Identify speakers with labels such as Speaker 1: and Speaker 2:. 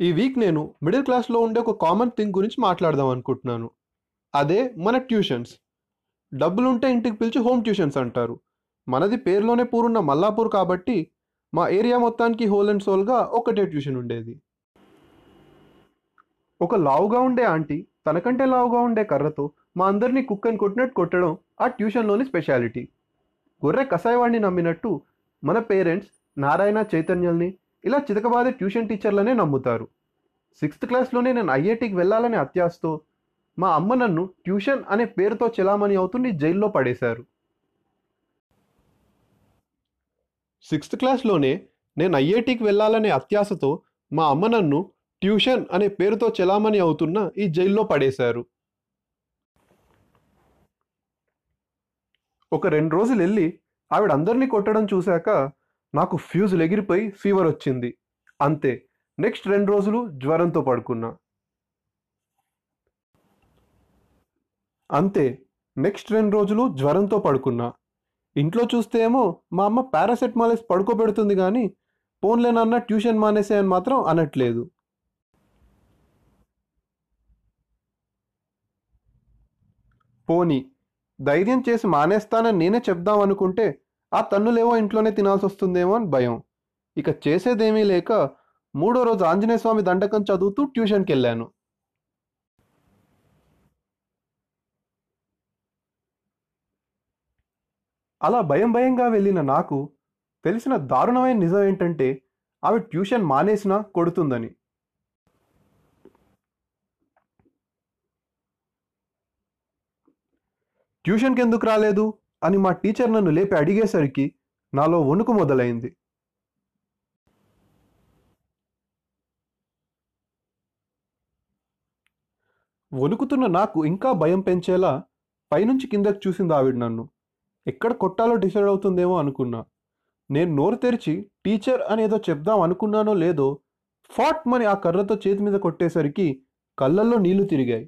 Speaker 1: ఈ వీక్ నేను మిడిల్ క్లాస్లో ఉండే ఒక కామన్ థింగ్ గురించి మాట్లాడదాం అనుకుంటున్నాను. అదే మన ట్యూషన్స్. డబ్బులుంటే ఇంటికి పిలిచి హోమ్ ట్యూషన్స్ అంటారు. మనది పేరులోనే పూరున్న మల్లాపూర్ కాబట్టి మా ఏరియా మొత్తానికి హోల్ అండ్ సోల్గా ఒకటే ట్యూషన్ ఉండేది. ఒక లావుగా ఉండే ఆంటీ తనకంటే లావుగా ఉండే కర్రతో మా అందరినీ కుక్కని కొట్టినట్టు కొట్టడం ఆ ట్యూషన్లోని స్పెషాలిటీ. గొర్రె కసాయవాడిని నమ్మినట్టు మన పేరెంట్స్ నారాయణ చైతన్యల్ని ఇలా చితకబాదే ట్యూషన్ టీచర్లనే నమ్ముతారు. సిక్స్త్ క్లాస్లోనే నేను ఐఐటికి వెళ్ళాలనే అత్యాశతో మా అమ్మ నన్ను ట్యూషన్ అనే పేరుతో చెలామణి అవుతుంది జైల్లో పడేశారు. సిక్స్త్ క్లాస్లోనే నేను ఐఐటికి వెళ్ళాలనే అత్యాశతో మా అమ్మ నన్ను ట్యూషన్ అనే పేరుతో చెలామణి అవుతున్న ఈ జైల్లో పడేశారు. ఒక రెండు రోజులు వెళ్ళి ఆవిడ అందరినీ కొట్టడం చూశాక నాకు ఫ్యూజులు ఎగిరిపోయి ఫీవర్ వచ్చింది. అంతే. నెక్స్ట్ రెండు రోజులు జ్వరంతో పడుకున్నా. అంతే. నెక్స్ట్ రెండు రోజులు జ్వరంతో పడుకున్నా. ఇంట్లో చూస్తే ఏమో మా అమ్మ పారాసెటమాల్ వేసి పడుకోబెడుతుంది కానీ పోన్లేనన్న ట్యూషన్ మానేసే అని మాత్రం అనట్లేదు. పోనీ ధైర్యం చేసి మానేస్తానని నేనే చెప్దాం అనుకుంటే ఆ తన్నులేవో ఇంట్లోనే తినాల్సి వస్తుందేమో అని భయం. ఇక చేసేదేమీ లేక మూడో రోజు ఆంజనేయ స్వామి దండకం చదువుతూ ట్యూషన్కి వెళ్ళాను. అలా భయం భయంగా వెళ్ళిన నాకు తెలిసిన దారుణమైన నిజం ఏంటంటే ఆమె ట్యూషన్ మానేసినా కొడుతుందని. ట్యూషన్కి ఎందుకు రాలేదు? అని మా టీచర్ నన్ను లేపి అడిగేసరికి నాలో వణుకు మొదలైంది. వణుకుతున్న నాకు ఇంకా భయం పెంచేలా పైనుంచి కిందకి చూసింది ఆవిడ నన్ను. ఎక్కడ కొట్టాలో డిసైడ్ అవుతుందేమో అనుకున్నా. నేను నోరు తెరిచి టీచర్ అనేదో చెప్దాం అనుకున్నానో లేదో ఫాట్ మని ఆ కర్రతో చేతి మీద కొట్టేసరికి కళ్ళల్లో నీళ్ళు తిరిగాయి.